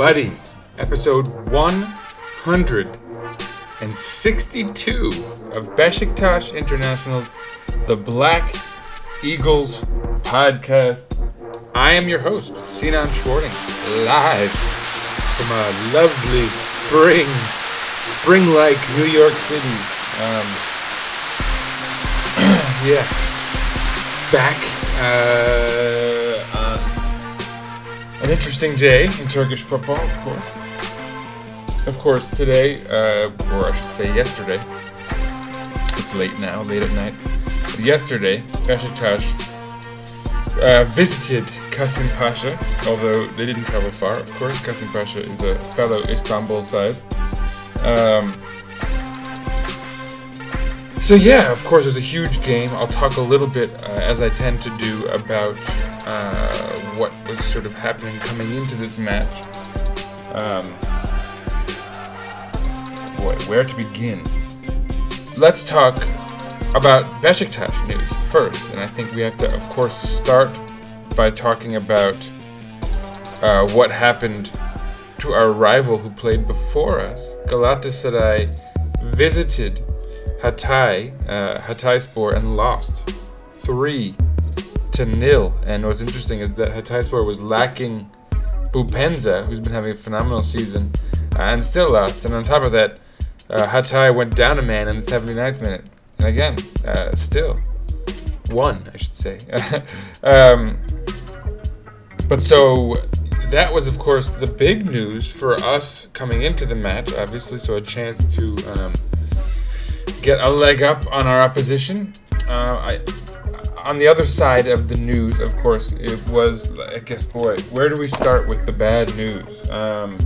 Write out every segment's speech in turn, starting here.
Everybody. Episode 162 of Besiktas International's The Black Eagles podcast. I am your host, Sinan Schwarting, live from a lovely spring, spring-like New York City. Um, yeah, back uh, an interesting day in Turkish football, of course. Of course, today, uh, or I should say yesterday, it's late now, late at night. But yesterday, Besiktas uh, visited Kasim Pasha, although they didn't travel far, of course. Kasim Pasha is a fellow Istanbul side. Um, so yeah, of course, it was a huge game. I'll talk a little bit, uh, as I tend to do, about uh, what was sort of happening coming into this match. Um, boy, where to begin? Let's talk about Besiktas news first, and I think we have to, of course, start by talking about uh, what happened to our rival who played before us. Galatasaray visited Hatay, uh, Hatayspor, and lost three to nil. And what's interesting is that Hatayspor was lacking Boupendza, who's been having a phenomenal season, and still lost. And on top of that, uh, Hatay went down a man in the 79th minute. And again, uh, still won, I should say. um, but so that was, of course, the big news for us coming into the match, obviously. So a chance to um, get a leg up on our opposition. Uh, I, on the other side of the news, of course, it was, I guess, boy, where do we start with the bad news? Um,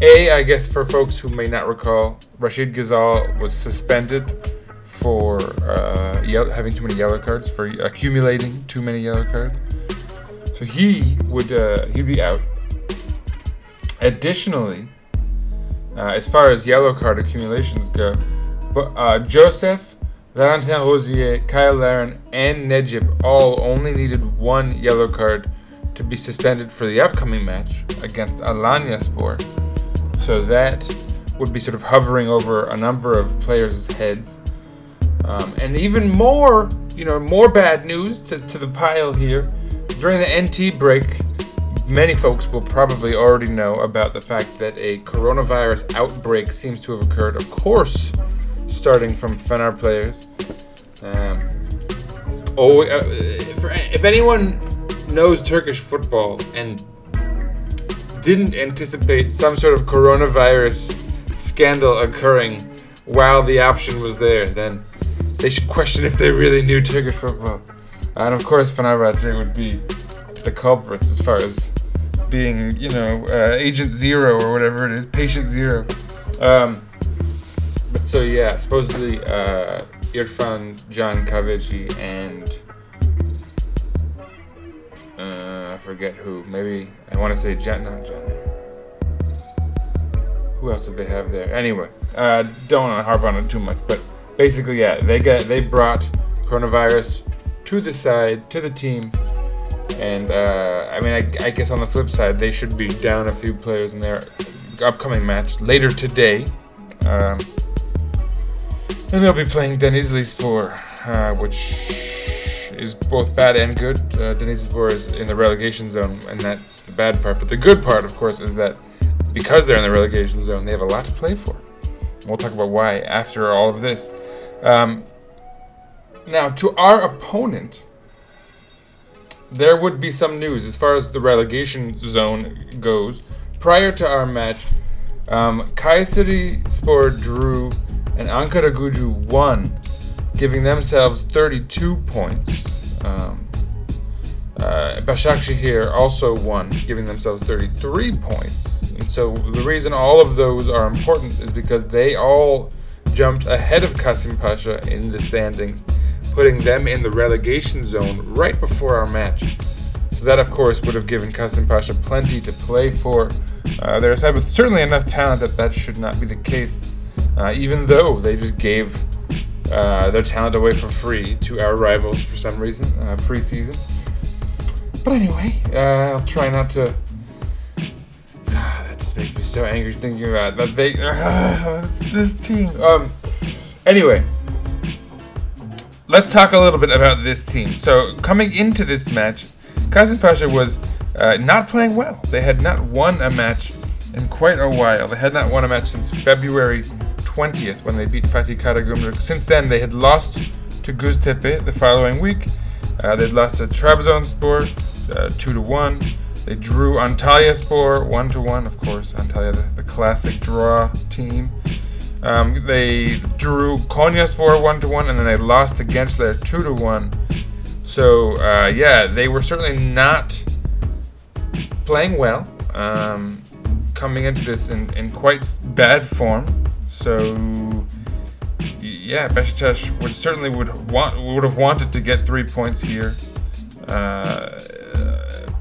a, I guess, for folks who may not recall, Rachid Ghezzal was suspended for uh, yell- having too many yellow cards, for accumulating too many yellow cards. So he would uh, he'd be out. Additionally, uh, as far as yellow card accumulations go, but uh, Josef, Valentin Rosier, Cyle Larin, and Necip all only needed one yellow card to be suspended for the upcoming match against Alanyaspor. So that would be sort of hovering over a number of players' heads. Um, and even more, you know, more bad news to, to the pile here. During the NT break, many folks will probably already know about the fact that a coronavirus outbreak seems to have occurred. Of course, starting from Fener players. Um, always, uh, if, if anyone knows Turkish football and didn't anticipate some sort of coronavirus scandal occurring while the option was there, then they should question if they really knew Turkish football. And of course, Fenerbahce would be the culprits as far as being, you know, uh, Agent Zero or whatever it is, Patient Zero. Um, so yeah, supposedly uh, Irfan Can Kahveci and uh, I forget who. Maybe I want to say Jan, not Jan. Who else did they have there? Anyway, uh, don't want to harp on it too much, but basically, yeah, they got they brought coronavirus to the side to the team, and uh, I mean, I, I guess on the flip side, they should be down a few players in their upcoming match later today. Um, and they'll be playing Denizlispor, uh, which is both bad and good. Uh, is in the relegation zone, and that's the bad part. But the good part, of course, is that because they're in the relegation zone, they have a lot to play for. We'll talk about why after all of this. Um, now, to our opponent, there would be some news as far as the relegation zone goes. Prior to our match, um, Kayserispor drew and Ankaragücü won, giving themselves 32 points. Um, uh, Başakşehir also won, giving themselves 33 points. And so the reason all of those are important is because they all jumped ahead of Kasim Pasha in the standings, putting them in the relegation zone right before our match. So that, of course, would have given Kasim Pasha plenty to play for. Uh, side with certainly enough talent that that should not be the case, uh, even though they just gave uh, their talent away for free to our rivals for some reason, uh, preseason. But anyway, uh, I'll try not to. that just makes me so angry thinking about that. They, this team. Um. Anyway, let's talk a little bit about this team. So coming into this match, Kasim Pasha was uh, not playing well. They had not won a match in quite a while. They had not won a match since February 20th when they beat Fatih Karagümrük. Since then, they had lost to Göztepe the following week. Uh, they'd lost to Trabzonspor uh, two to one. They drew Antalyaspor one to one. Of course, Antalya, the, the classic draw team. Um, they drew Konyaspor one to one, and then they lost against their two to one. So uh, yeah, they were certainly not playing well. Um, coming into this in, in quite bad form. So yeah, Besiktas would certainly would want would have wanted to get three points here. Uh,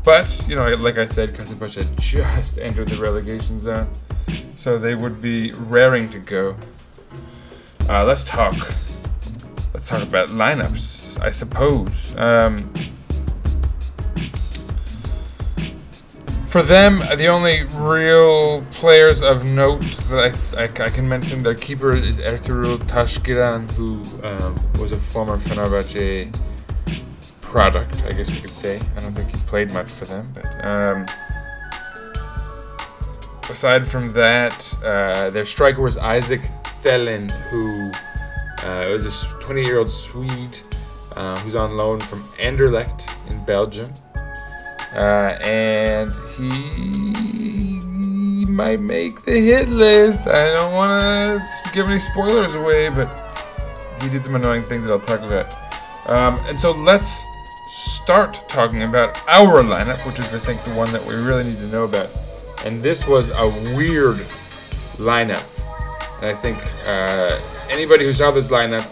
but you know, like I said, Kasımpaşa had just entered the relegation zone, so they would be raring to go. Uh, let's talk. Let's talk about lineups, I suppose. Um, for them, the only real players of note that I, I, I can mention, their keeper is Ertuğrul Taşkıran, who um, was a former Fenerbahce product, I guess we could say. I don't think he played much for them, but um, aside from that, uh, their striker was Isaac Thelin, who uh, was a 20-year-old Swede uh, who's on loan from Anderlecht in Belgium. Uh, and he, he might make the hit list. I don't want to give any spoilers away, but he did some annoying things that I'll talk about. Um, and so let's start talking about our lineup, which is, I think, the one that we really need to know about. And this was a weird lineup. And I think uh, anybody who saw this lineup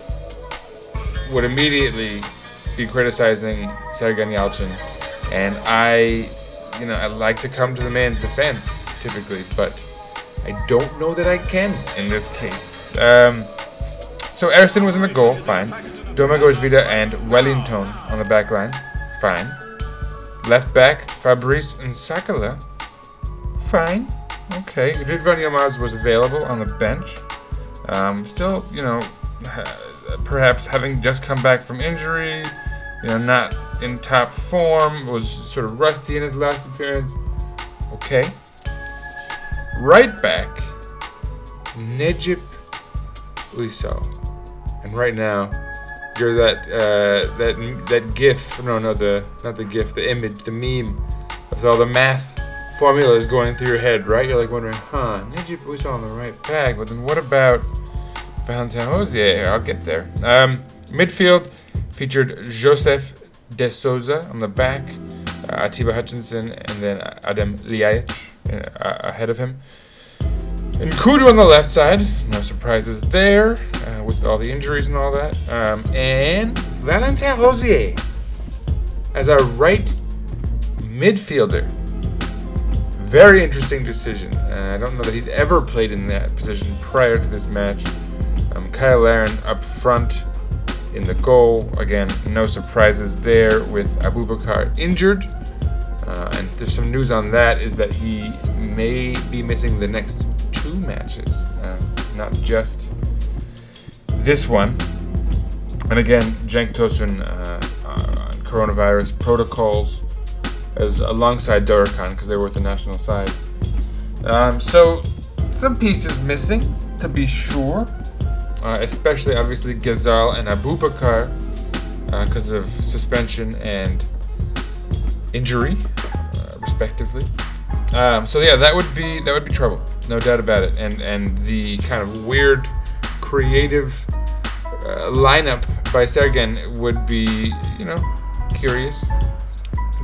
would immediately be criticizing Sergen Yalçın and I, you know, I like to come to the man's defense typically, but I don't know that I can in this case. Um, so Ersin was in the goal, fine. Domagoj Vida and Wellington on the back line, fine. Left back, Fabrice N'Sakala, fine. Okay, Ridvan Yilmaz was available on the bench. Um, still, you know, perhaps having just come back from injury, you know, not in top form, was sort of rusty in his last appearance. Okay. Right back, Necip Uysal. And right now, you're that uh, that that GIF. No, no, the not the GIF, the image, the meme of all the math formulas going through your head, right? You're like wondering, huh, Necip Uysal on the right back, but then what about Valentin Rosier? I'll get there. Um, midfield featured Josef De Souza on the back, uh, Atiba Hutchinson, and then Adem Ljajic uh, ahead of him. And Kudu on the left side, no surprises there, uh, with all the injuries and all that. Um, and Valentin Rosier as our right midfielder. Very interesting decision. Uh, I don't know that he'd ever played in that position prior to this match. Um, Cyle Larin up front in the goal. Again, no surprises there with Aboubakar injured. Uh, and there's some news on that is that he may be missing the next two matches, uh, not just this one. And again, Cenk Tosun uh, on coronavirus protocols as alongside Dorukhan because they were with the national side. Um, so some pieces missing to be sure uh, especially obviously Ghezzal and Aboubakar because uh, of suspension and injury, uh, respectively. Um, so yeah, that would be that would be trouble, no doubt about it. And and the kind of weird creative uh, lineup by Sergen would be, you know, curious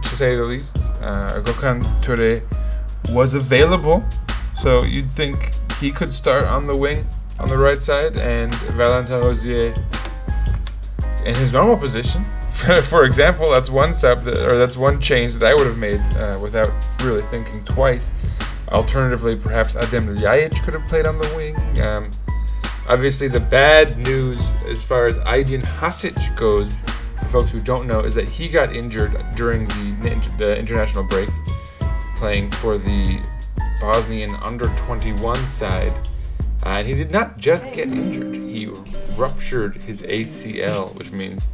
to say the least. Uh, Gökhan Töre was available, so you'd think he could start on the wing on the right side, and Valentin Rosier in his normal position. For, for example, that's one sub that, or that's one change that I would have made uh, without really thinking twice. Alternatively, perhaps Adem Ljajic could have played on the wing. Um, obviously, the bad news as far as Ajdin Hasic goes, for folks who don't know, is that he got injured during the, the international break, playing for the Bosnian under 21 side. And he did not just get injured, he ruptured his ACL, which means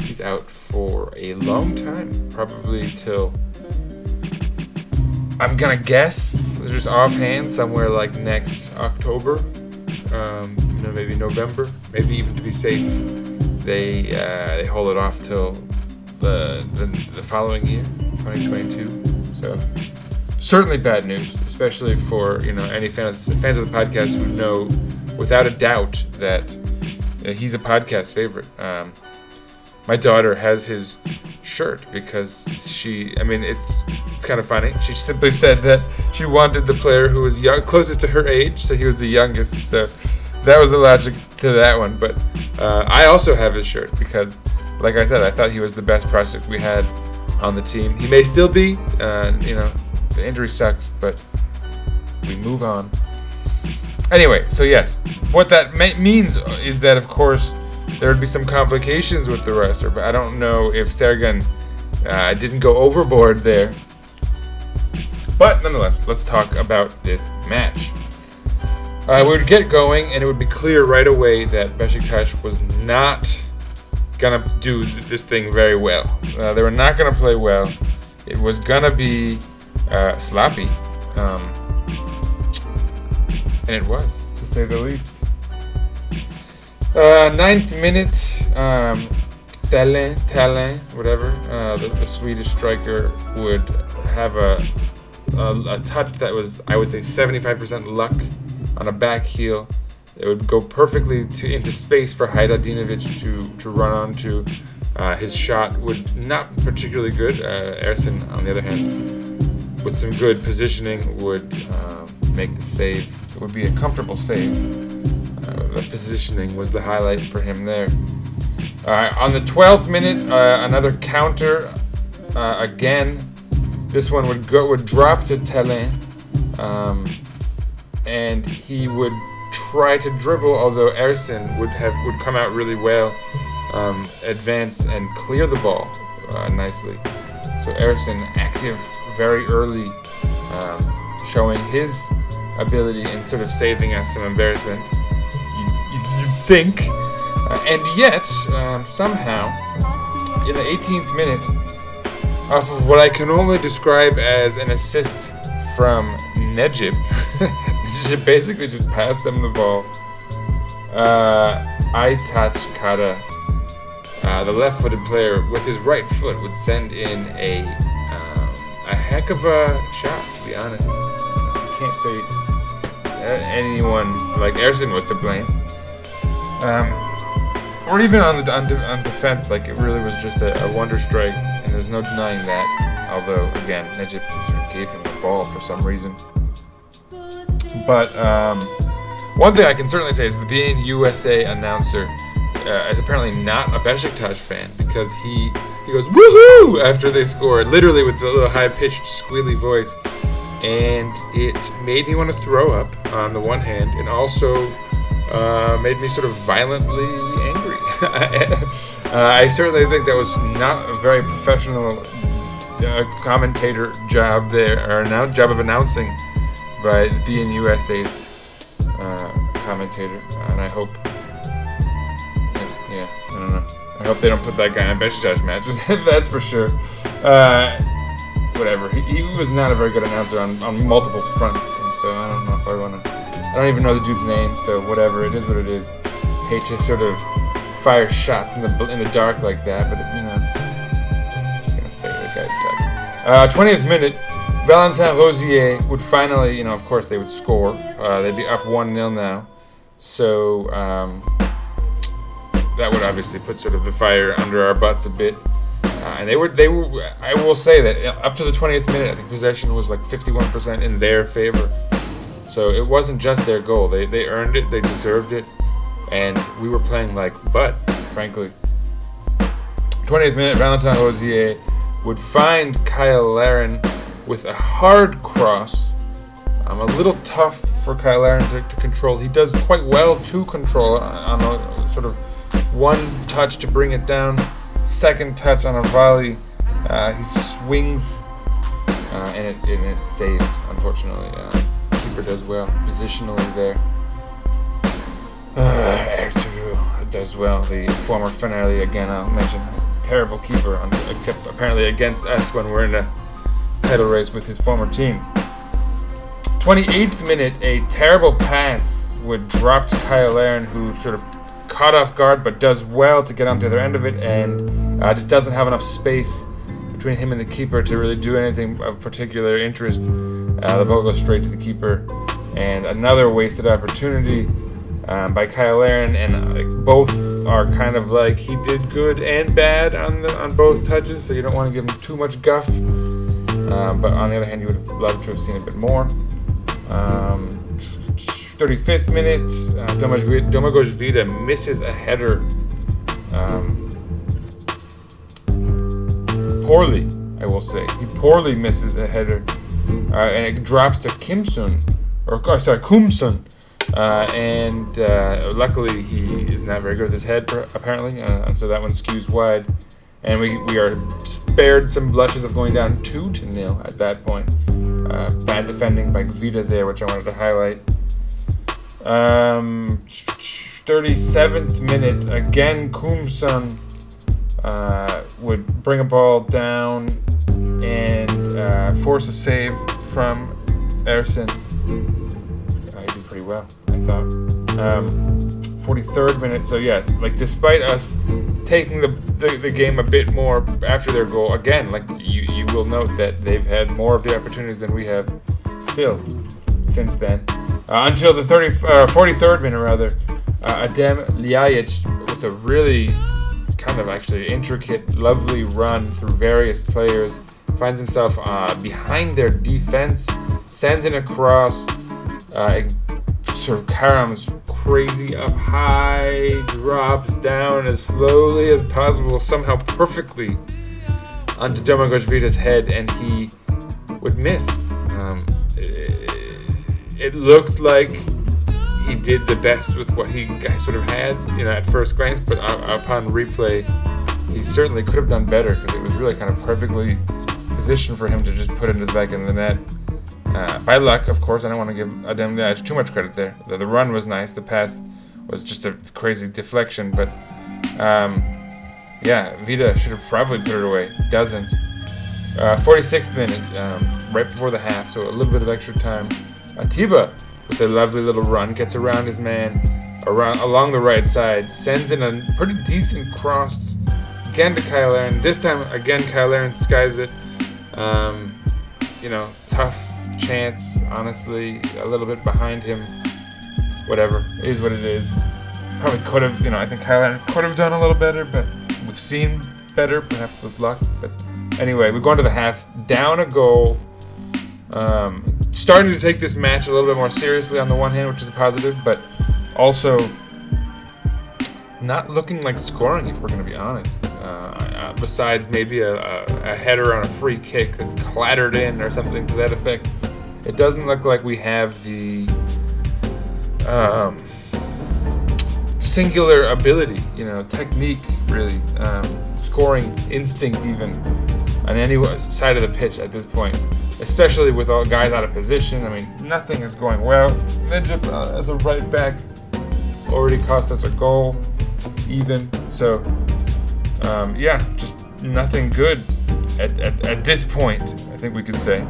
he's out for a long time, probably till I'm gonna guess, just offhand, somewhere like next October, um, you know, maybe November, maybe even to be safe, they uh, they hold it off till the, the the following year, 2022. So certainly bad news, especially for you know any fans fans of the podcast who know without a doubt that uh, he's a podcast favorite. Um, my daughter has his shirt because she. I mean, it's it's kind of funny. She simply said that she wanted the player who was young, closest to her age, so he was the youngest. So that was the logic to that one. But uh, I also have his shirt because, like I said, I thought he was the best prospect we had on the team. He may still be. Uh, you know, the injury sucks, but we move on. Anyway, so yes, what that ma- means is that, of course, there would be some complications with the roster, but I don't know if Sergen uh, didn't go overboard there. But nonetheless, let's talk about this match. Uh, we would get going, and it would be clear right away that Besiktas was not gonna do this thing very well. Uh, they were not gonna play well. It was gonna be uh, sloppy, um, and it was, to say the least. Uh, ninth minute, um, Tele, Tele, whatever, uh, the, the Swedish striker would have a, a, a touch that was, I would say, 75% luck on a back heel. It would go perfectly to into space for Hajradinovic to, to run onto. Uh, his shot would not particularly good. Uh, on the other hand, with some good positioning, would um, make the save. It would be a comfortable save. Uh, the positioning was the highlight for him there. Uh, on the 12th minute, uh, another counter. Uh, again, this one would go would drop to Telen, um, and he would try to dribble. Although Ersin would have would come out really well, um, advance and clear the ball uh, nicely. So Ersin active very early, um, showing his ability in sort of saving us some embarrassment. You, you, you'd think. Uh, and yet, um, somehow, in the 18th minute, off of what I can only describe as an assist from Necip, Necip basically just passed them the ball. Uh, Aytaç Kara, uh, the left-footed player, with his right foot, would send in a um, a heck of a shot. To be honest, I can't say anyone like Ersin was to blame. Um, or even on the on, on defense, like it really was just a, a wonder strike, and there's no denying that. Although again, Necip gave him the ball for some reason. But um, one thing I can certainly say is the beIN USA announcer uh, is apparently not a Besiktas fan because he he goes woohoo after they score, literally with the little high pitched squealy voice, and it made me want to throw up on the one hand, and also uh, made me sort of violently angry. uh, I certainly think that was not a very professional uh, commentator job there, or now job of announcing by beIN USA's uh, commentator, and I hope, yeah, I don't know. I hope they don't put that guy in Besiktas matches. That's for sure. Uh, whatever. He, he was not a very good announcer on, on multiple fronts, and so I don't know if I want to. I don't even know the dude's name, so whatever. It is what it is. Hate to sort of fire shots in the in the dark like that, but you know, just gonna say. Uh, 20th minute, Valentin Rosier would finally, you know, of course they would score. Uh, they'd be up one 0 now, So um, that would obviously put sort of the fire under our butts a bit. Uh, and they were, they were. I will say that up to the 20th minute, I think possession was like 51% in their favor. So it wasn't just their goal. They they earned it. They deserved it. And we were playing like but frankly. 20th minute, Valentin Rosier would find Cyle Larin with a hard cross. Um, a little tough for Cyle Larin to, to control. He does quite well to control on a sort of one touch to bring it down. Second touch on a volley, uh, he swings uh, and, it, and it's saved. Unfortunately, uh, keeper does well positionally there. Uh, does well. The former Fenerli again. I'll mention terrible keeper, on, except apparently against us when we're in a title race with his former team. 28th minute, a terrible pass would drop to Cyle Larin, who sort of caught off guard but does well to get onto the other end of it and uh, just doesn't have enough space between him and the keeper to really do anything of particular interest. Uh, the ball goes straight to the keeper, and another wasted opportunity um, by Cyle Larin, and uh, both are kind of like he did good and bad on the on both touches, so you don't want to give him too much guff. Um, but on the other hand, you would have loved to have seen a bit more. Um, 35th minute, uh, Domagoj Vida misses a header um, poorly, I will say. He poorly misses a header, uh, and it drops to Kimson, or oh, sorry, Kumson. Uh, and uh, luckily, he is not very good with his head, apparently, uh, and so that one skews wide. And we, we are spared some blushes of going down 2 to nil at that point. Uh, bad defending by Vida there, which I wanted to highlight. Um, 37th minute, again, Kumson uh, would bring a ball down and uh, force a save from Ersin. I he did pretty well, I thought. Um, 43rd minute, so yeah, like despite us taking the, the, the, game a bit more after their goal, again, like you, you will note that they've had more of the opportunities than we have still since then. Uh, until the 30, uh, 43rd minute, rather, uh, Adem Ljajic with a really kind of actually intricate, lovely run through various players finds himself uh, behind their defense, sends in a cross, uh, sort of Karam's crazy up high, drops down as slowly as possible, somehow perfectly onto Domagoj Vida's head, and he would miss. Um, it looked like he did the best with what he sort of had, you know, at first glance. But upon replay, he certainly could have done better because it was really kind of perfectly positioned for him to just put it into the back of the net. Uh, by luck, of course, I don't want to give Adem Ljajic too much credit there. The, the, run was nice. The pass was just a crazy deflection, but um, yeah, Vida should have probably put it away. Doesn't. Uh, 46th minute, um, right before the half, so a little bit of extra time. Atiba, with a lovely little run, gets around his man around along the right side, sends in a pretty decent cross again to Cyle Larin. This time, again, Cyle Larin skies it. Um, you know, tough chance, honestly, a little bit behind him. Whatever, it is what it is. Probably could have, you know, I think Cyle Larin could have done a little better, but we've seen better, perhaps with luck. But anyway, we go into the half, down a goal. Um, starting to take this match a little bit more seriously on the one hand, which is positive, but also not looking like scoring, if we're going to be honest. Uh, uh, besides maybe a, a, a, header on a free kick that's clattered in or something to that effect, it doesn't look like we have the um, singular ability, you know, technique, really, um, scoring instinct, even on any side of the pitch at this point especially with all guys out of position. I mean, nothing is going well. Necip uh, as a right back already cost us a goal, even. So, um, yeah, just nothing good at, at, at, this point, I think we could say.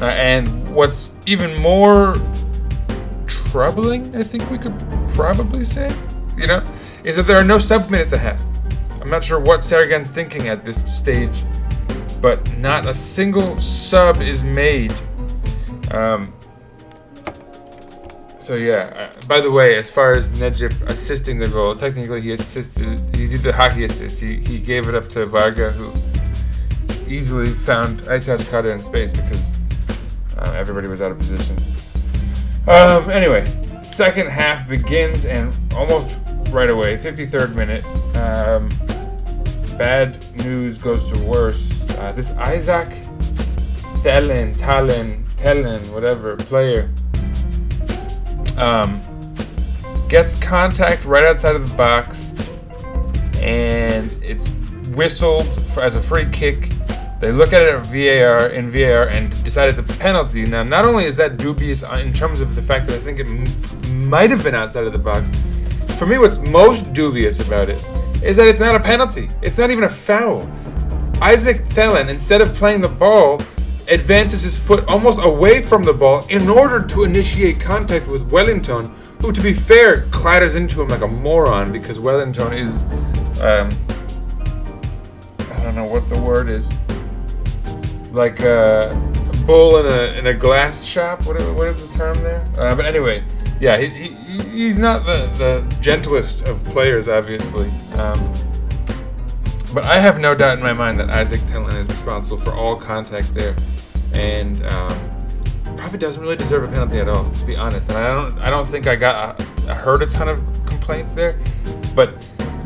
Uh, and what's even more troubling, I think we could probably say, you know, is that there are no sub at the half. I'm not sure what Sergen's thinking at this stage but not a single sub is made. Um, so yeah. Uh, by the way, as far as Necip assisting the goal, technically he assisted. He did the hockey assist. He, he gave it up to Varga, who easily found Aytaç Kara in space because uh, everybody was out of position. Um, anyway, second half begins and almost right away, 53rd minute. Um, bad news goes to worse. Uh, this Isaac Thelen, Talen, Telen, whatever player um, gets contact right outside of the box, and it's whistled for, as a free kick. They look at it at VAR in VAR and decide it's a penalty. Now, not only is that dubious in terms of the fact that I think it m- might have been outside of the box. For me, what's most dubious about it is that it's not a penalty. It's not even a foul. Isaac Thelin, instead of playing the ball, advances his foot almost away from the ball in order to initiate contact with Wellington, who, to be fair, clatters into him like a moron because Wellington is, um, I don't know what the word is, like a bull in a in a glass shop. What, what is the term there? Uh, but anyway, yeah, he, he, he's not the, the gentlest of players, obviously. Um, but I have no doubt in my mind that Isaac Thelin is responsible for all contact there, and um, probably doesn't really deserve a penalty at all, to be honest. And I don't, I don't think I got, I heard a ton of complaints there, but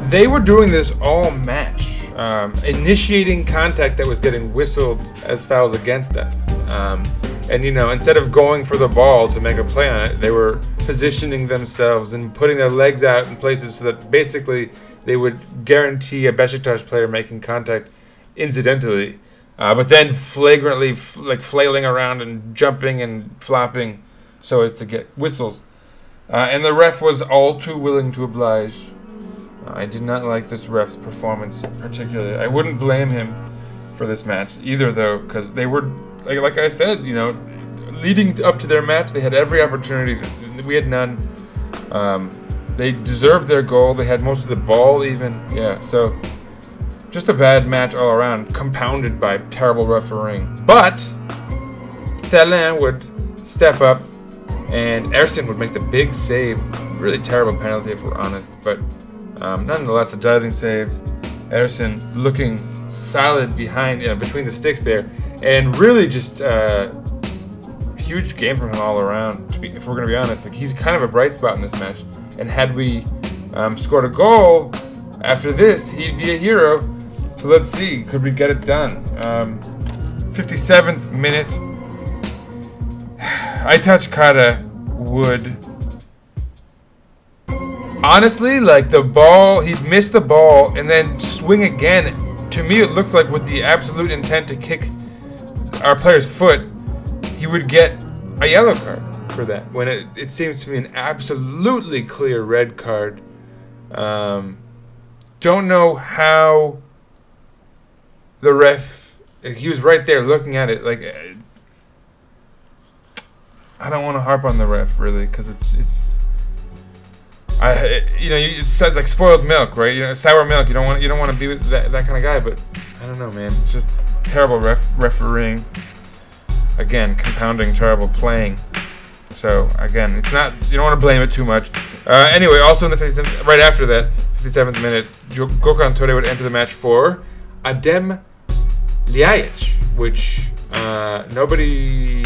they were doing this all match, um, initiating contact that was getting whistled as fouls against us. Um, and you know, instead of going for the ball to make a play on it, they were positioning themselves and putting their legs out in places so that basically they would guarantee a Besiktas player making contact incidentally, uh, but then flagrantly f- like flailing around and jumping and flopping so as to get whistles. Uh, and the ref was all too willing to oblige. I did not like this ref's performance particularly. I wouldn't blame him for this match either, though, because they were like, like I said, you know, leading up to their match, they had every opportunity. We had none. Um, they deserved their goal. They had most of the ball, even. Yeah, so just a bad match all around, compounded by terrible refereeing. But Thelin would step up, and Ersin would make the big save. Really terrible penalty, if we're honest, but um, nonetheless, a diving save. Ersin looking solid behind, you know, between the sticks there, and really just uh, huge game from him all around. Be, if we're gonna be honest, like he's kind of a bright spot in this match. And had we um, scored a goal after this, he'd be a hero. So let's see, could we get it done? Um, 57th minute. Aytaç Kara would honestly like the ball he'd miss the ball and then swing again. To me it looks like with the absolute intent to kick our player's foot he would get a yellow card for that when it, it seems to me an absolutely clear red card. Um, don't know how the ref he was right there looking at it like I don't want to harp on the ref really because it's it's I you know you, it's like spoiled milk right? You know sour milk you don't want you don't want to be that, that kind of guy but I don't know man. It's just terrible ref refereeing. Again compounding terrible playing. So again it's not you don't want to blame it too much. Uh, anyway also in the 57th, right after that 57th minute Gökhan Töre would enter the match for Adem Ljajic which uh, nobody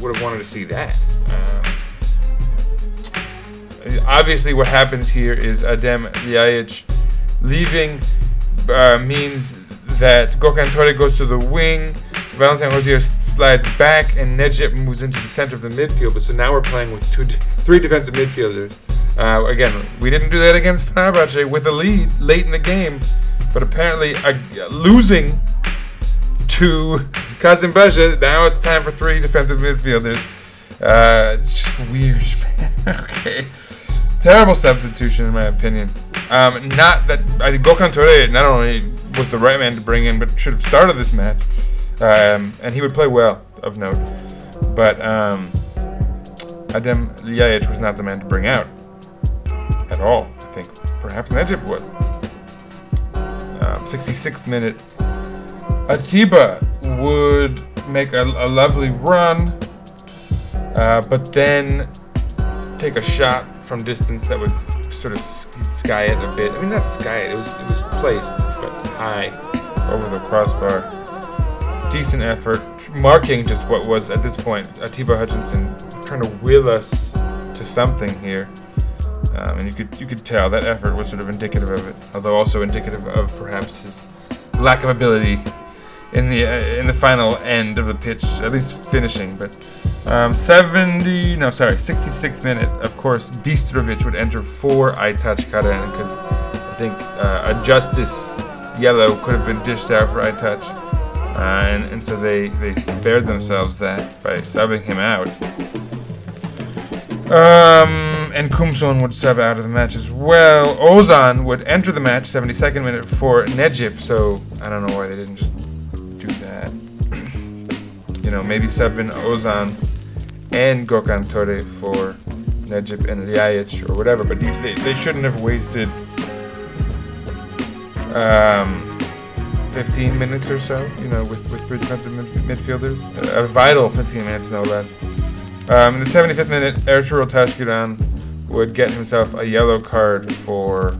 would have wanted to see that. Um, obviously, what happens here is Adem Ljajic leaving uh, means that Gökhan Töre goes to the wing, Valentin Rosier slides back, and Necip moves into the center of the midfield. But so now we're playing with two, three defensive midfielders. Uh, again, we didn't do that against Fenerbahce with a lead late in the game, but apparently uh, losing to Kasim Pasha. Now it's time for three defensive midfielders. Uh, it's just weird, man. okay. Terrible substitution, in my opinion. Um, not that I think Gökhan Töre not only was the right man to bring in, but should have started this match. Um, and he would play well, of note. But um, Adem Ljajic was not the man to bring out at all. I think perhaps Necip was. Um, 66th minute. Atiba would make a, a lovely run, uh, but then take a shot from distance that would sort of sky it a bit. I mean, not sky it. It was it was placed, but high over the crossbar. Decent effort, marking just what was at this point Atiba Hutchinson trying to will us to something here. Um, and you could you could tell that effort was sort of indicative of it, although also indicative of perhaps his lack of ability in the uh, in the final end of the pitch, at least finishing. But um, 70, no, sorry, 66th minute. Of course, Bistrovic would enter for Aytaç Kara because I think uh, a justice yellow could have been dished out for Aytaç. Uh, and, and so they, they spared themselves that by subbing him out. Um, and Kumson would sub out of the match as well. Ozan would enter the match, 72nd minute for Necip. So I don't know why they didn't just know, maybe sub in Ozan and Gökhan Töre for Necip and Ljajic or whatever. But they, they shouldn't have wasted um, 15 minutes or so, you know, with, with three defensive mid- midfielders. A, a vital 15 minutes, no less. Um, in the 75th minute, Ertuğrul Taşkıran would get himself a yellow card for,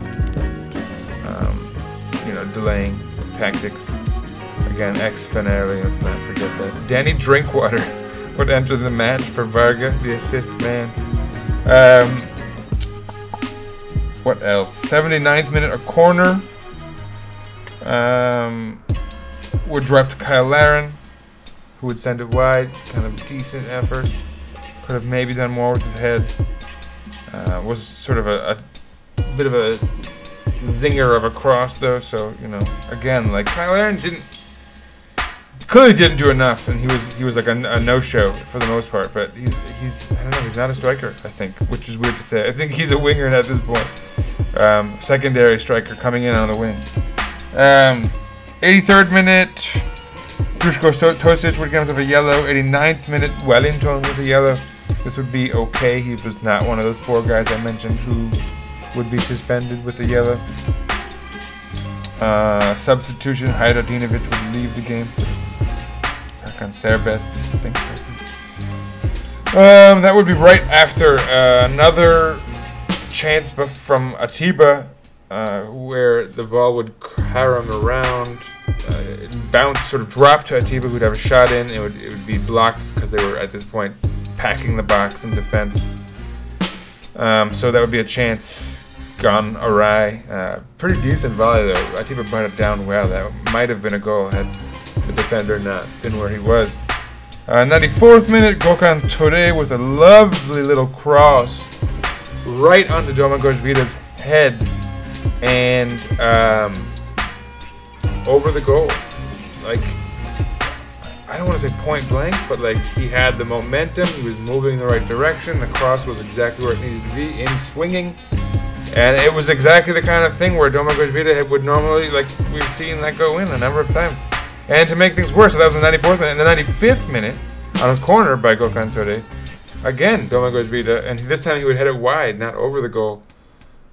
um, you know, delaying tactics. Again, ex Fenerli, let's not forget that. Danny Drinkwater would enter the match for Varga, the assist man. Um, what else? 79th minute, a corner. Um, would drop to Cyle Larin, who would send it wide. Kind of decent effort. Could have maybe done more with his head. Uh, was sort of a, a bit of a zinger of a cross, though. So you know, again, like Cyle Larin didn't clearly didn't do enough, and he was he was like a, a no-show for the most part. But he's he's I don't know he's not a striker. I think, which is weird to say. I think he's a winger at this point. Um, secondary striker coming in on the wing. Um, 83rd minute, Duško So- Tosic would get himself a yellow. 89th minute, Wellington with a yellow. This would be okay. He was not one of those four guys I mentioned who would be suspended with a yellow. Uh, substitution, Hajradinovic would leave the game. Serbest, I think. Um, that would be right after uh, another chance but from Atiba uh, where the ball would carom around, uh, bounce, sort of drop to Atiba, who'd have a shot in. It would, it would be blocked because they were at this point packing the box in defense. Um, so that would be a chance gone awry. Uh, pretty decent volley though. Atiba brought it down well. That might have been a goal had the defender not been where he was. Uh, 94th minute, Gökhan Töre with a lovely little cross right onto Domagoj Vida's head and um, over the goal. Like, I don't want to say point blank, but like he had the momentum, he was moving in the right direction, the cross was exactly where it needed to be, in swinging. And it was exactly the kind of thing where Domagoj Vida would normally, like, we've seen that go in a number of times. And to make things worse, that was the 94th minute. In the 95th minute, on a corner by Gökhan Töre, again, Domagoj Vida, and this time he would head it wide, not over the goal.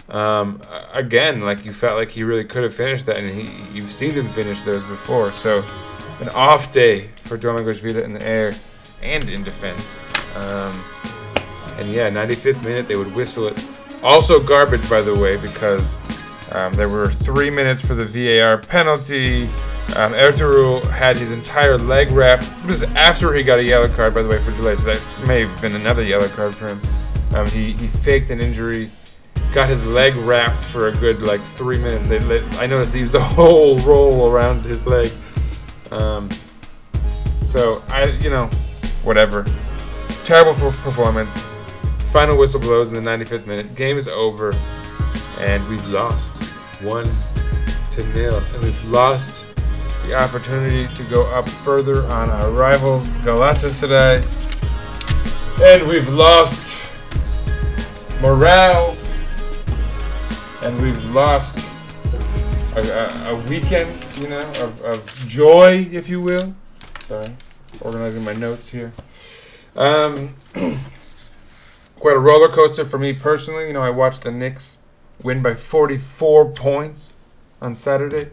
Um, again, like you felt like he really could have finished that, and he, you've seen him finish those before. So, an off day for Domagoj Vida in the air and in defense. Um, and yeah, 95th minute, they would whistle it. Also garbage, by the way, because um, there were three minutes for the VAR penalty. Um, Ertuğrul had his entire leg wrapped. It was after he got a yellow card, by the way, for delay, so that may have been another yellow card for him. Um, he, he faked an injury, got his leg wrapped for a good like three minutes. They, I noticed they used the whole roll around his leg. Um, so I, you know, whatever. Terrible for performance. Final whistle blows in the 95th minute. Game is over, and we've lost one to nil, and we've lost the opportunity to go up further on our rivals Galatasaray, and we've lost morale, and we've lost a, a, a weekend, you know, of, of joy, if you will. Sorry, organizing my notes here. Um, quite a roller coaster for me personally. You know, I watched the Knicks win by 44 points on Saturday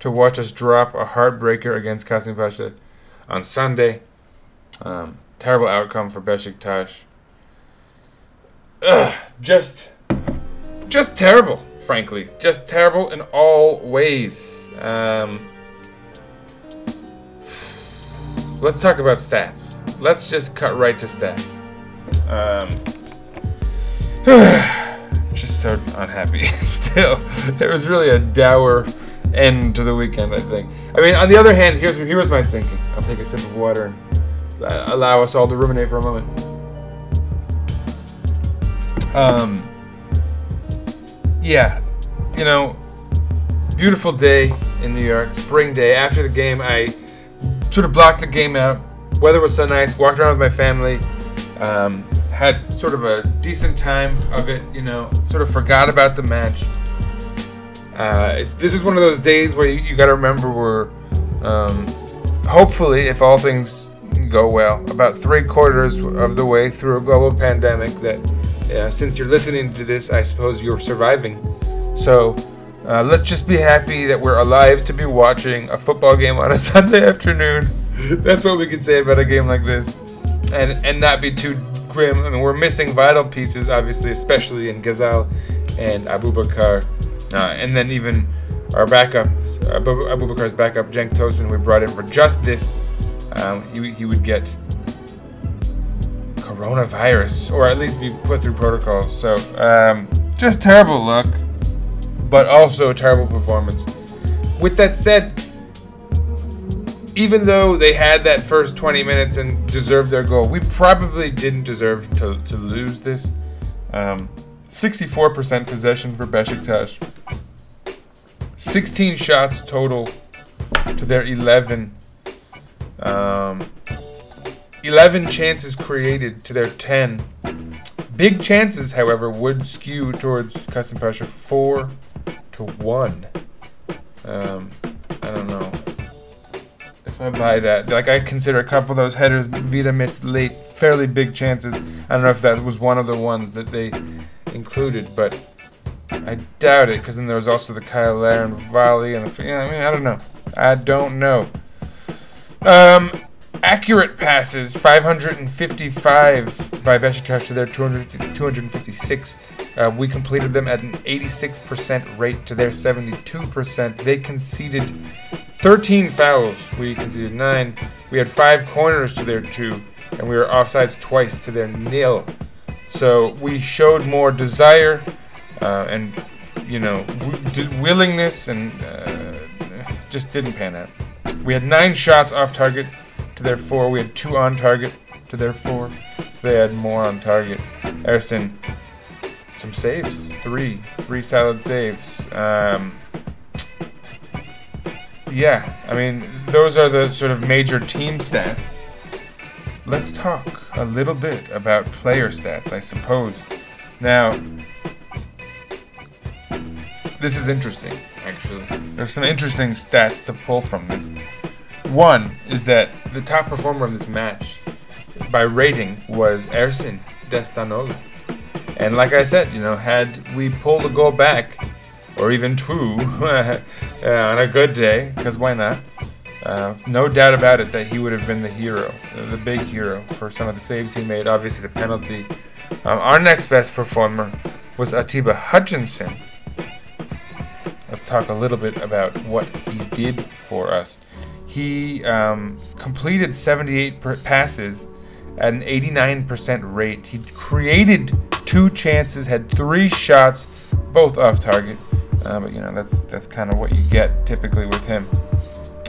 to watch us drop a heartbreaker against Kasim Pasha on Sunday. Um, terrible outcome for Besiktas. ugh, just, just terrible. Frankly, just terrible in all ways. Um, let's talk about stats. Let's just cut right to stats. Um, just so unhappy. Still, it was really a dour end to the weekend. I think. I mean, on the other hand, here's here was my thinking. I'll take a sip of water and uh, allow us all to ruminate for a moment. Um. Yeah, you know, beautiful day in New York, spring day. After the game, I sort of blocked the game out. Weather was so nice. Walked around with my family. Um, had sort of a decent time of it. You know, sort of forgot about the match. Uh, this is one of those days where you, you got to remember we're um, hopefully, if all things go well, about three quarters of the way through a global pandemic. That uh, since you're listening to this, I suppose you're surviving. So uh, let's just be happy that we're alive to be watching a football game on a Sunday afternoon. That's what we can say about a game like this, and and not be too grim. I mean, we're missing vital pieces, obviously, especially in Ghezzal and Aboubakar, uh, and then even our backup, Abu Aboubakar's backup, Tosun, we brought in for just this. Um, he, he would get coronavirus, or at least be put through protocol. So, um, just terrible luck but also a terrible performance. With that said, even though they had that first 20 minutes and deserved their goal, we probably didn't deserve to, to lose this. Um, 64% possession for Besiktas. 16 shots total to their 11. Um, 11 chances created to their 10. Big chances, however, would skew towards Kasımpaşa 4 to 1. Um, I don't know if I buy that. Like, I consider a couple of those headers Vida missed late, fairly big chances. I don't know if that was one of the ones that they included, but I doubt it because then there was also the Cyle Larin volley and the. Yeah, I mean, I don't know. I don't know. Um, accurate passes 555 by Besiktas to their 200, 256. Uh, we completed them at an 86% rate to their 72%. They conceded 13 fouls. We conceded nine. We had five corners to their two, and we were offsides twice to their nil. So we showed more desire uh, and, you know, willingness, and uh, just didn't pan out. We had nine shots off target to their four. We had two on target to their four. So they had more on target. Ersin, some saves. Three. Three solid saves. Um, yeah, I mean, those are the sort of major team stats. Let's talk a little bit about player stats, I suppose. Now, this is interesting, actually. There's some interesting stats to pull from this. One is that the top performer of this match by rating was Ersin Destanoğlu. And like I said, you know, had we pulled a goal back, or even two, uh, on a good day, because why not? Uh, no doubt about it that he would have been the hero, the big hero for some of the saves he made. Obviously, the penalty. Um, our next best performer was Atiba Hutchinson. Let's talk a little bit about what he did for us. He um, completed 78 per- passes at an 89% rate. He created two chances, had three shots, both off target. Uh, but you know that's that's kind of what you get typically with him.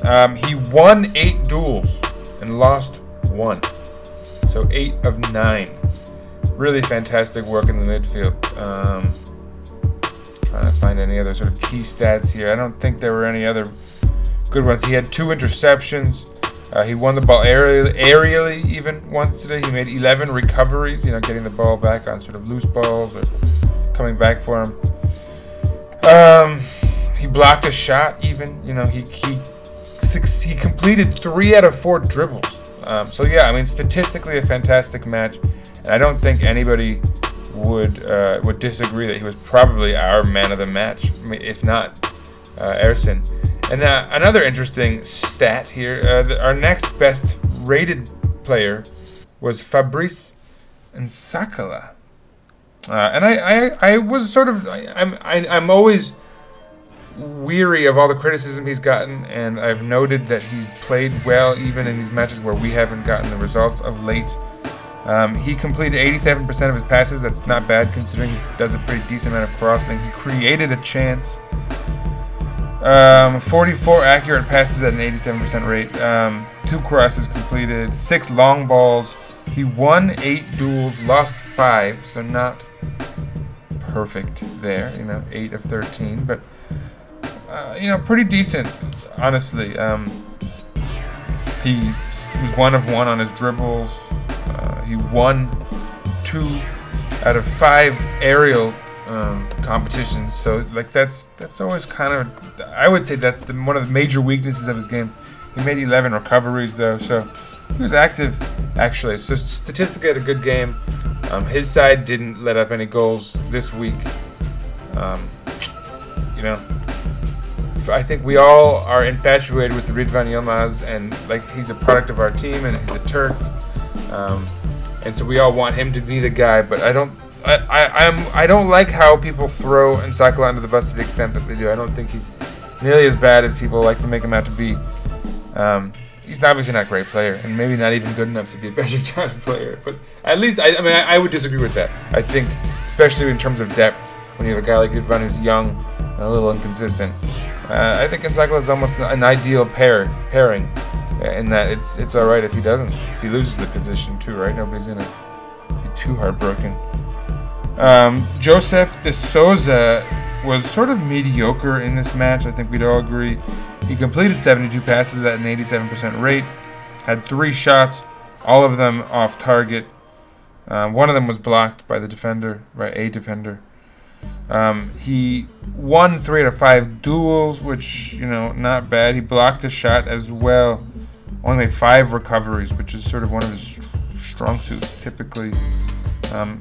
Um, he won eight duels and lost one, so eight of nine. Really fantastic work in the midfield. Um, trying to find any other sort of key stats here. I don't think there were any other good ones. He had two interceptions. Uh, he won the ball aerially, aerially even once today. He made 11 recoveries, you know, getting the ball back on sort of loose balls or coming back for him. Um, he blocked a shot even, you know, he he six, he completed three out of four dribbles. Um, so yeah, I mean, statistically a fantastic match, and I don't think anybody would uh, would disagree that he was probably our man of the match, I mean, if not uh, Ersin. And uh, another interesting stat here: uh, the, our next best rated player was Fabrice N'Sakala. Uh, and I, I, I was sort of, I, I'm, I, I'm always weary of all the criticism he's gotten, and I've noted that he's played well even in these matches where we haven't gotten the results of late. Um, he completed 87% of his passes. That's not bad considering he does a pretty decent amount of crossing. He created a chance. Um, 44 accurate passes at an 87% rate. Um, two crosses completed. Six long balls. He won eight duels, lost five, so not perfect there. You know, eight of 13, but uh, you know, pretty decent, honestly. Um, he was one of one on his dribbles. Uh, he won two out of five aerial um, competitions. So like that's that's always kind of I would say that's the, one of the major weaknesses of his game. He made 11 recoveries though, so he was active actually. So statistically, had a good game. Um, his side didn't let up any goals this week. Um, you know, I think we all are infatuated with Ridvan Yilmaz, and like he's a product of our team, and he's a Turk, um, and so we all want him to be the guy. But I don't, I, I, I'm, I don't like how people throw N'Sakala under the bus to the extent that they do. I don't think he's nearly as bad as people like to make him out to be. Um, he's obviously not a great player, and maybe not even good enough to be a Besiktas player. But at least, I, I mean, I, I would disagree with that. I think, especially in terms of depth, when you have a guy like Ridvan who's young and a little inconsistent, uh, I think N'Sakala is almost an ideal pair pairing. uh, In that it's it's all right if he doesn't if he loses the position too, right? Nobody's gonna be too heartbroken. Um, Josef de Souza was sort of mediocre in this match. I think we'd all agree. He completed 72 passes at an 87% rate, had three shots, all of them off target. Um, one of them was blocked by the defender, by a defender. Um, he won three out of five duels, which you know not bad. He blocked a shot as well. Only made five recoveries, which is sort of one of his strong suits typically. Um,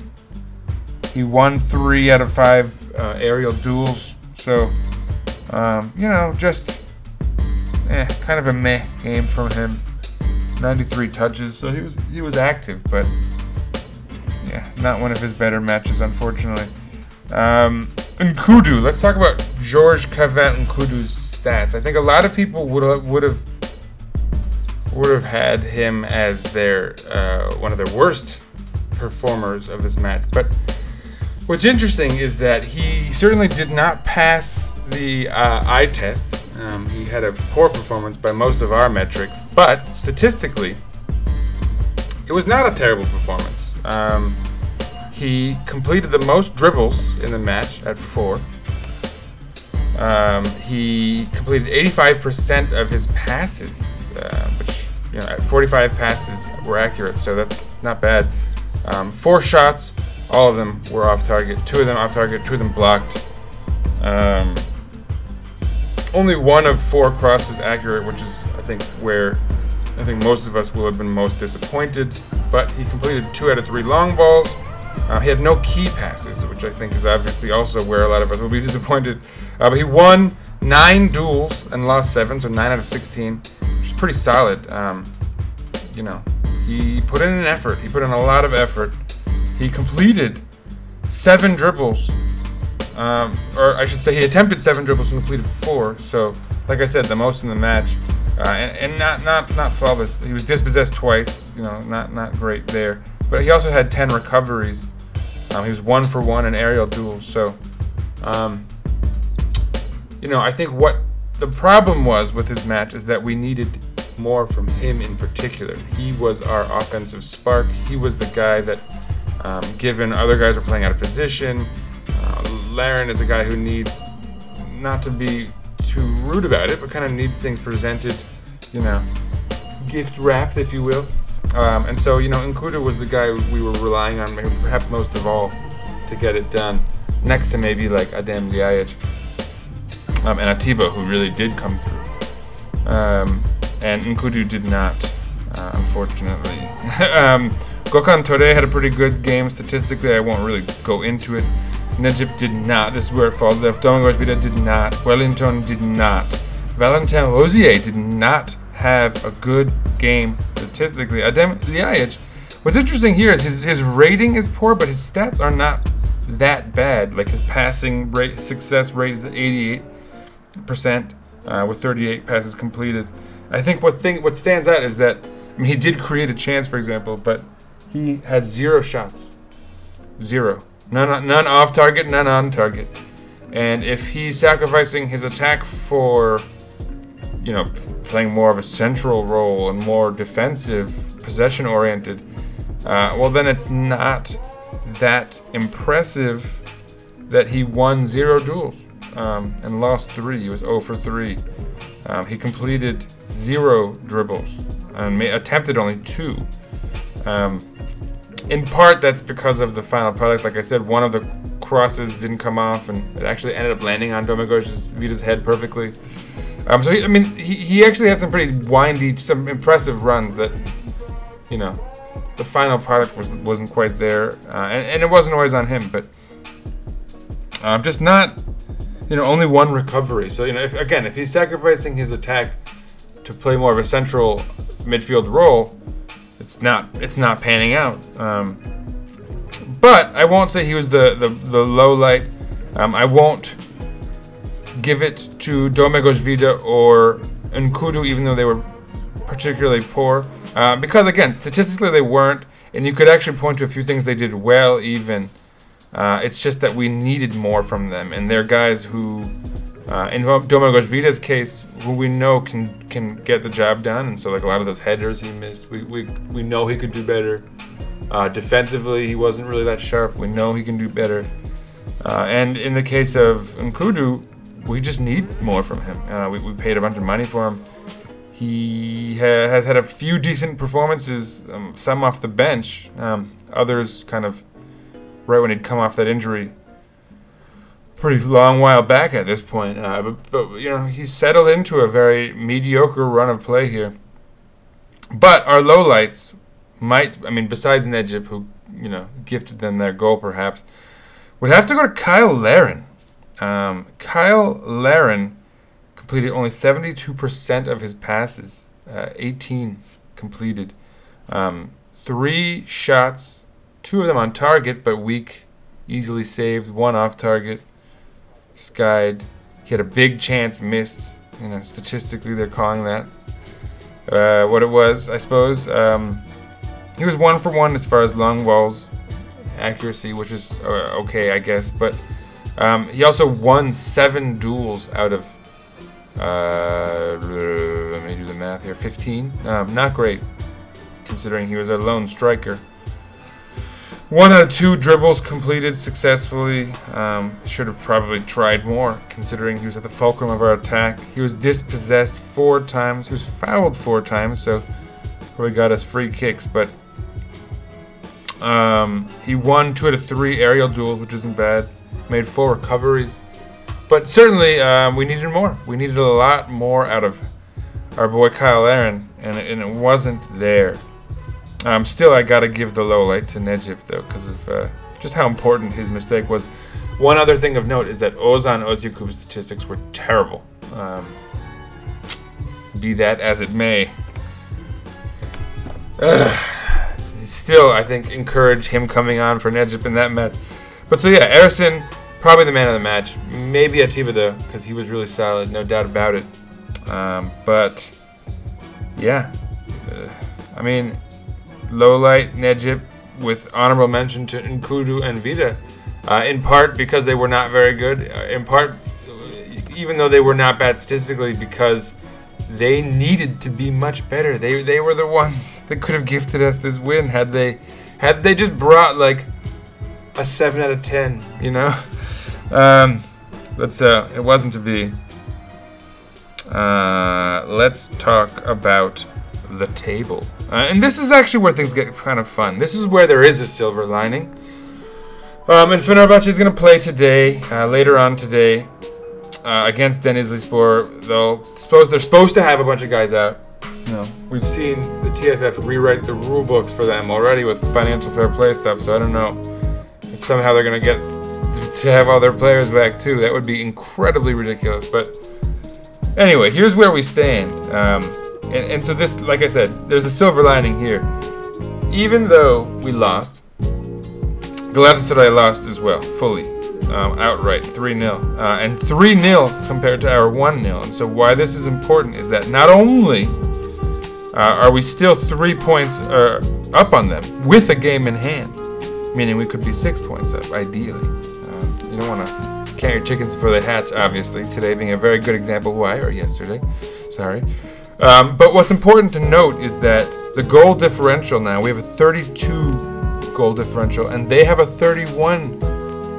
he won three out of five uh, aerial duels, so um, you know just eh, kind of a meh game from him. 93 touches, so he was he was active, but yeah, not one of his better matches, unfortunately. Um, Kudu, Let's talk about Georges-Kévin Nkoudou's stats. I think a lot of people would have would have would have had him as their uh, one of their worst performers of this match. But what's interesting is that he certainly did not pass the uh, eye test. Um, he had a poor performance by most of our metrics, but statistically, it was not a terrible performance. Um, he completed the most dribbles in the match at four. Um, he completed 85% of his passes, uh, which, you know, at 45 passes were accurate, so that's not bad. Um, four shots, all of them were off target. Two of them off target, two of them blocked. Um, only one of four crosses accurate, which is, I think, where I think most of us will have been most disappointed. But he completed two out of three long balls. Uh, he had no key passes, which I think is obviously also where a lot of us will be disappointed. Uh, but he won nine duels and lost seven, so nine out of 16, which is pretty solid. Um, you know, he put in an effort. He put in a lot of effort. He completed seven dribbles, um, or I should say, he attempted seven dribbles and completed four. So, like I said, the most in the match, uh, and, and not not not flawless. He was dispossessed twice. You know, not not great there. But he also had ten recoveries. Um, he was one for one in aerial duels. So, um, you know, I think what the problem was with his match is that we needed more from him in particular. He was our offensive spark. He was the guy that, um, given other guys were playing out of position, uh, Larin is a guy who needs not to be too rude about it, but kind of needs things presented, you know, gift wrapped, if you will. Um, and so, you know, Nkoudou was the guy we were relying on, perhaps most of all, to get it done. Next to maybe like Adem Ljajic um, and Atiba, who really did come through. Um, and Nkoudou did not, uh, unfortunately. um, Gökhan Töre had a pretty good game statistically. I won't really go into it. Necip did not. This is where it falls off. Domagoj Vida did not. Wellington did not. Valentin Rosier did not have a good game statistically. Adem Ljajic. What's interesting here is his, his rating is poor, but his stats are not that bad. Like his passing rate, success rate is at 88 percent, uh, with 38 passes completed. I think what thing what stands out is that I mean he did create a chance, for example, but he had zero shots, zero, none none off target, none on target. And if he's sacrificing his attack for, you know, playing more of a central role and more defensive, possession oriented, uh, well, then it's not that impressive that he won zero duels um, and lost three. He was 0 for 3. Um, he completed zero dribbles and ma- attempted only two. Um, in part, that's because of the final product. Like I said, one of the crosses didn't come off, and it actually ended up landing on Domagoj's Vida's head perfectly. Um, so he, I mean, he, he actually had some pretty windy, some impressive runs that, you know, the final product was wasn't quite there, uh, and, and it wasn't always on him, but um, just not, you know, only one recovery. So you know, if, again, if he's sacrificing his attack to play more of a central midfield role, it's not it's not panning out. Um, but I won't say he was the the, the low light. Um, I won't give it to Domagoj Vida or Nkoudou, even though they were particularly poor. Uh, because again, statistically they weren't, and you could actually point to a few things they did well. Even uh, it's just that we needed more from them, and they're guys who, uh, in Domagoj Vida's case, who we know can can get the job done. And so like a lot of those headers he missed, we we, we know he could do better. Uh, defensively, he wasn't really that sharp. We know he can do better. Uh, and in the case of Nkudu, we just need more from him. Uh, we, we paid a bunch of money for him. He ha- has had a few decent performances, um, some off the bench, um, others kind of right when he'd come off that injury. Pretty long while back at this point, uh, but, but you know he's settled into a very mediocre run of play here. But our lowlights might, I mean, besides Necip, who you know gifted them their goal, perhaps, would have to go to Cyle Larin. Um, Cyle Larin completed only 72% of his passes, uh, 18 completed. Um, three shots, two of them on target, but weak, easily saved, one off target, skied. He had a big chance missed. You know, statistically, they're calling that uh, what it was, I suppose. Um, he was one for one as far as long balls accuracy, which is uh, okay, I guess. But um, he also won seven duels out of uh, let me do the math here. 15. Um, not great, considering he was a lone striker. One out of two dribbles completed successfully. Um, should have probably tried more, considering he was at the fulcrum of our attack. He was dispossessed four times. He was fouled four times, so probably got us free kicks. But um, he won two out of three aerial duels, which isn't bad. Made four recoveries but certainly um, we needed more. We needed a lot more out of our boy Cyle Larin, and it, and it wasn't there. Um, still, I gotta give the low light to Necip though, because of uh, just how important his mistake was. One other thing of note is that Oğuzhan Özyakup's statistics were terrible. Um, be that as it may. Ugh. Still, I think encourage him coming on for Necip in that match. But so yeah, Ersin probably the man of the match. Maybe Atiba though, because he was really solid, no doubt about it. Um, but yeah, uh, I mean, low light with honorable mention to Nkoudou and Vida, uh, in part because they were not very good. Uh, in part, even though they were not bad statistically, because they needed to be much better. They they were the ones that could have gifted us this win had they had they just brought like a seven out of ten, you know. Um, let's. Uh, it wasn't to be. Uh, let's talk about the table, uh, and this is actually where things get kind of fun. This is where there is a silver lining. Um, and Fenerbahce is going to play today, uh, later on today, uh, against Denizlispor. They'll suppose they're supposed to have a bunch of guys out. No. We've seen the TFF rewrite the rule books for them already with financial fair play stuff, so I don't know somehow they're going to get to have all their players back too. That would be incredibly ridiculous. But anyway, here's where we stand. Um, and, and so this, like I said, there's a silver lining here. Even though we lost, Galatasaray lost as well, fully, um, outright, 3 0. Uh, and 3 0 compared to our 1 0. And so, why this is important is that not only uh, are we still three points uh, up on them with a game in hand, meaning we could be six points up, ideally. Uh, you don't want to count your chickens before they hatch, obviously, today being a very good example why, or yesterday, sorry. Um, but what's important to note is that the goal differential now, we have a 32 goal differential, and they have a 31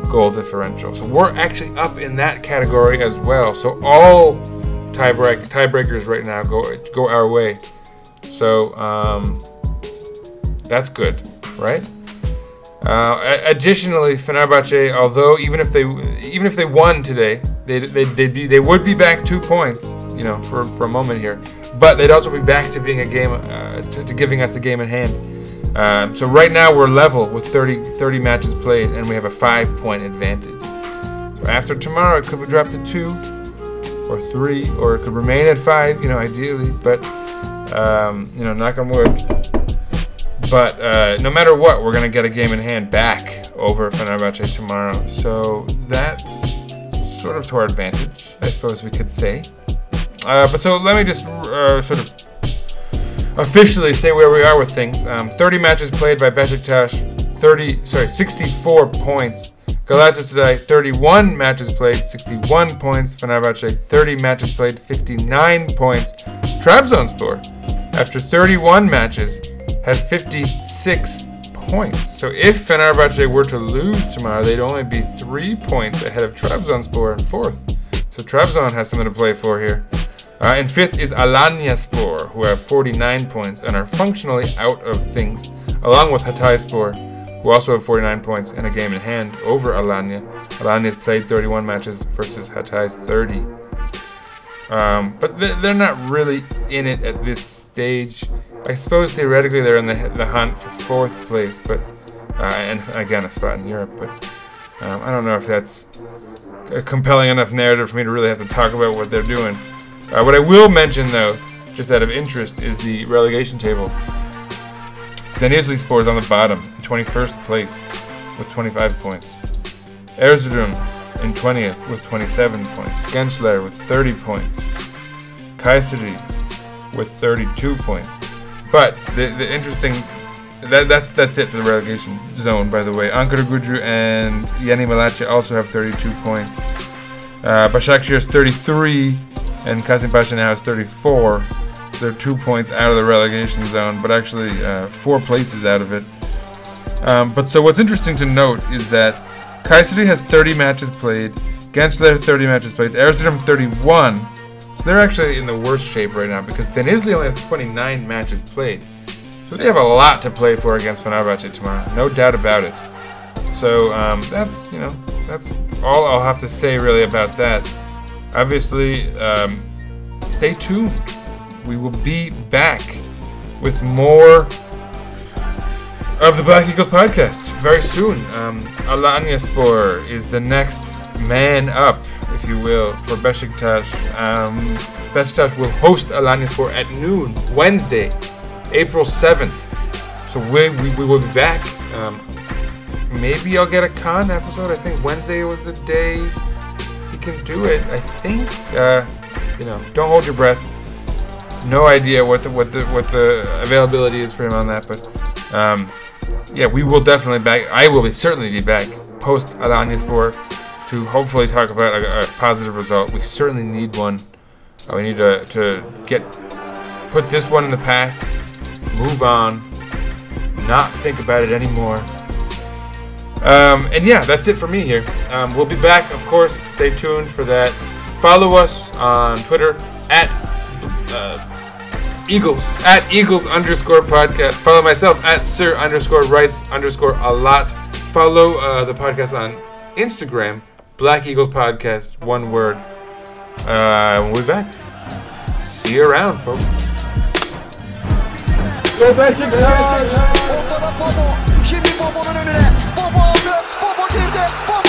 goal differential. So we're actually up in that category as well. So all tiebreak, tiebreakers right now go go our way. So um, that's good, right? Uh, additionally, Fenerbahce, although even if they even if they won today, they they they'd be, they would be back two points, you know, for, for a moment here. But they'd also be back to being a game, uh, to, to giving us a game in hand. Um, so right now we're level with 30, 30 matches played, and we have a five point advantage. So after tomorrow, it could be dropped to two, or three, or it could remain at five, you know, ideally. But um, you know, knock on wood. But uh, no matter what, we're gonna get a game in hand back over Fenerbahce tomorrow. So that's sort of to our advantage, I suppose we could say. Uh, but so let me just uh, sort of officially say where we are with things. Um, 30 matches played by Besiktas, 30 sorry 64 points. Galatasaray 31 matches played, 61 points. Fenerbahce 30 matches played, 59 points. Trabzonspor, after 31 matches, has 56 points. So if Fenerbahce were to lose tomorrow, they'd only be three points ahead of Trabzonspor in fourth. So Trabzon has something to play for here. Uh, and fifth is Alanyaspor, who have 49 points and are functionally out of things, along with Hatayspor, who also have 49 points and a game in hand over Alanya. Alanya's played 31 matches versus Hatay's 30. Um, but they- they're not really in it at this stage. I suppose theoretically they're in the, the hunt for fourth place, but uh, and again a spot in Europe. But um, I don't know if that's a compelling enough narrative for me to really have to talk about what they're doing. Uh, what I will mention, though, just out of interest, is the relegation table. Denizlispor is on the bottom, in 21st place, with 25 points. Erzurum in 20th with 27 points. Gençler with 30 points. Kayseri with 32 points. But the, the interesting that, that's that's it for the relegation zone. By the way, Ankaragücü and Yeni Malatya also have 32 points. Uh, Başakşehir is 33, and Kasımpaşa now has 34. They're two points out of the relegation zone, but actually uh, four places out of it. Um, but so what's interesting to note is that Kayseri has 30 matches played, Gençler 30 matches played, Erzurum 31. So they're actually in the worst shape right now because Denizli only has 29 matches played. So they have a lot to play for against Fenerbahce tomorrow, no doubt about it. So um, that's you know that's all I'll have to say really about that. Obviously, um, stay tuned. We will be back with more of the Black Eagles podcast very soon. Um, Alanyaspor is the next man up, if you will, for Besiktas. Um, Besiktas will host Alanyaspor at noon Wednesday, April 7th. So we, we, we will be back. Um, maybe I'll get a con episode. I think Wednesday was the day he can do it. I think. Uh, you know, don't hold your breath. No idea what the what the what the availability is for him on that, but um, yeah, we will definitely back. I will be certainly be back post Alanyaspor to hopefully talk about a, a positive result. We certainly need one. Uh, we need to to get put this one in the past, move on, not think about it anymore. Um, and yeah, that's it for me here. Um, we'll be back, of course. Stay tuned for that. Follow us on Twitter at uh, Eagles at Eagles underscore podcast. Follow myself at Sir underscore writes underscore a lot. Follow uh, the podcast on Instagram, Black Eagles Podcast, one word. Uh, we'll be back. See you around, folks. Ortada Bobo. Şimdi Bobo'nun önüne. Bobo aldı. Bobo girdi. Bobo. Bobo.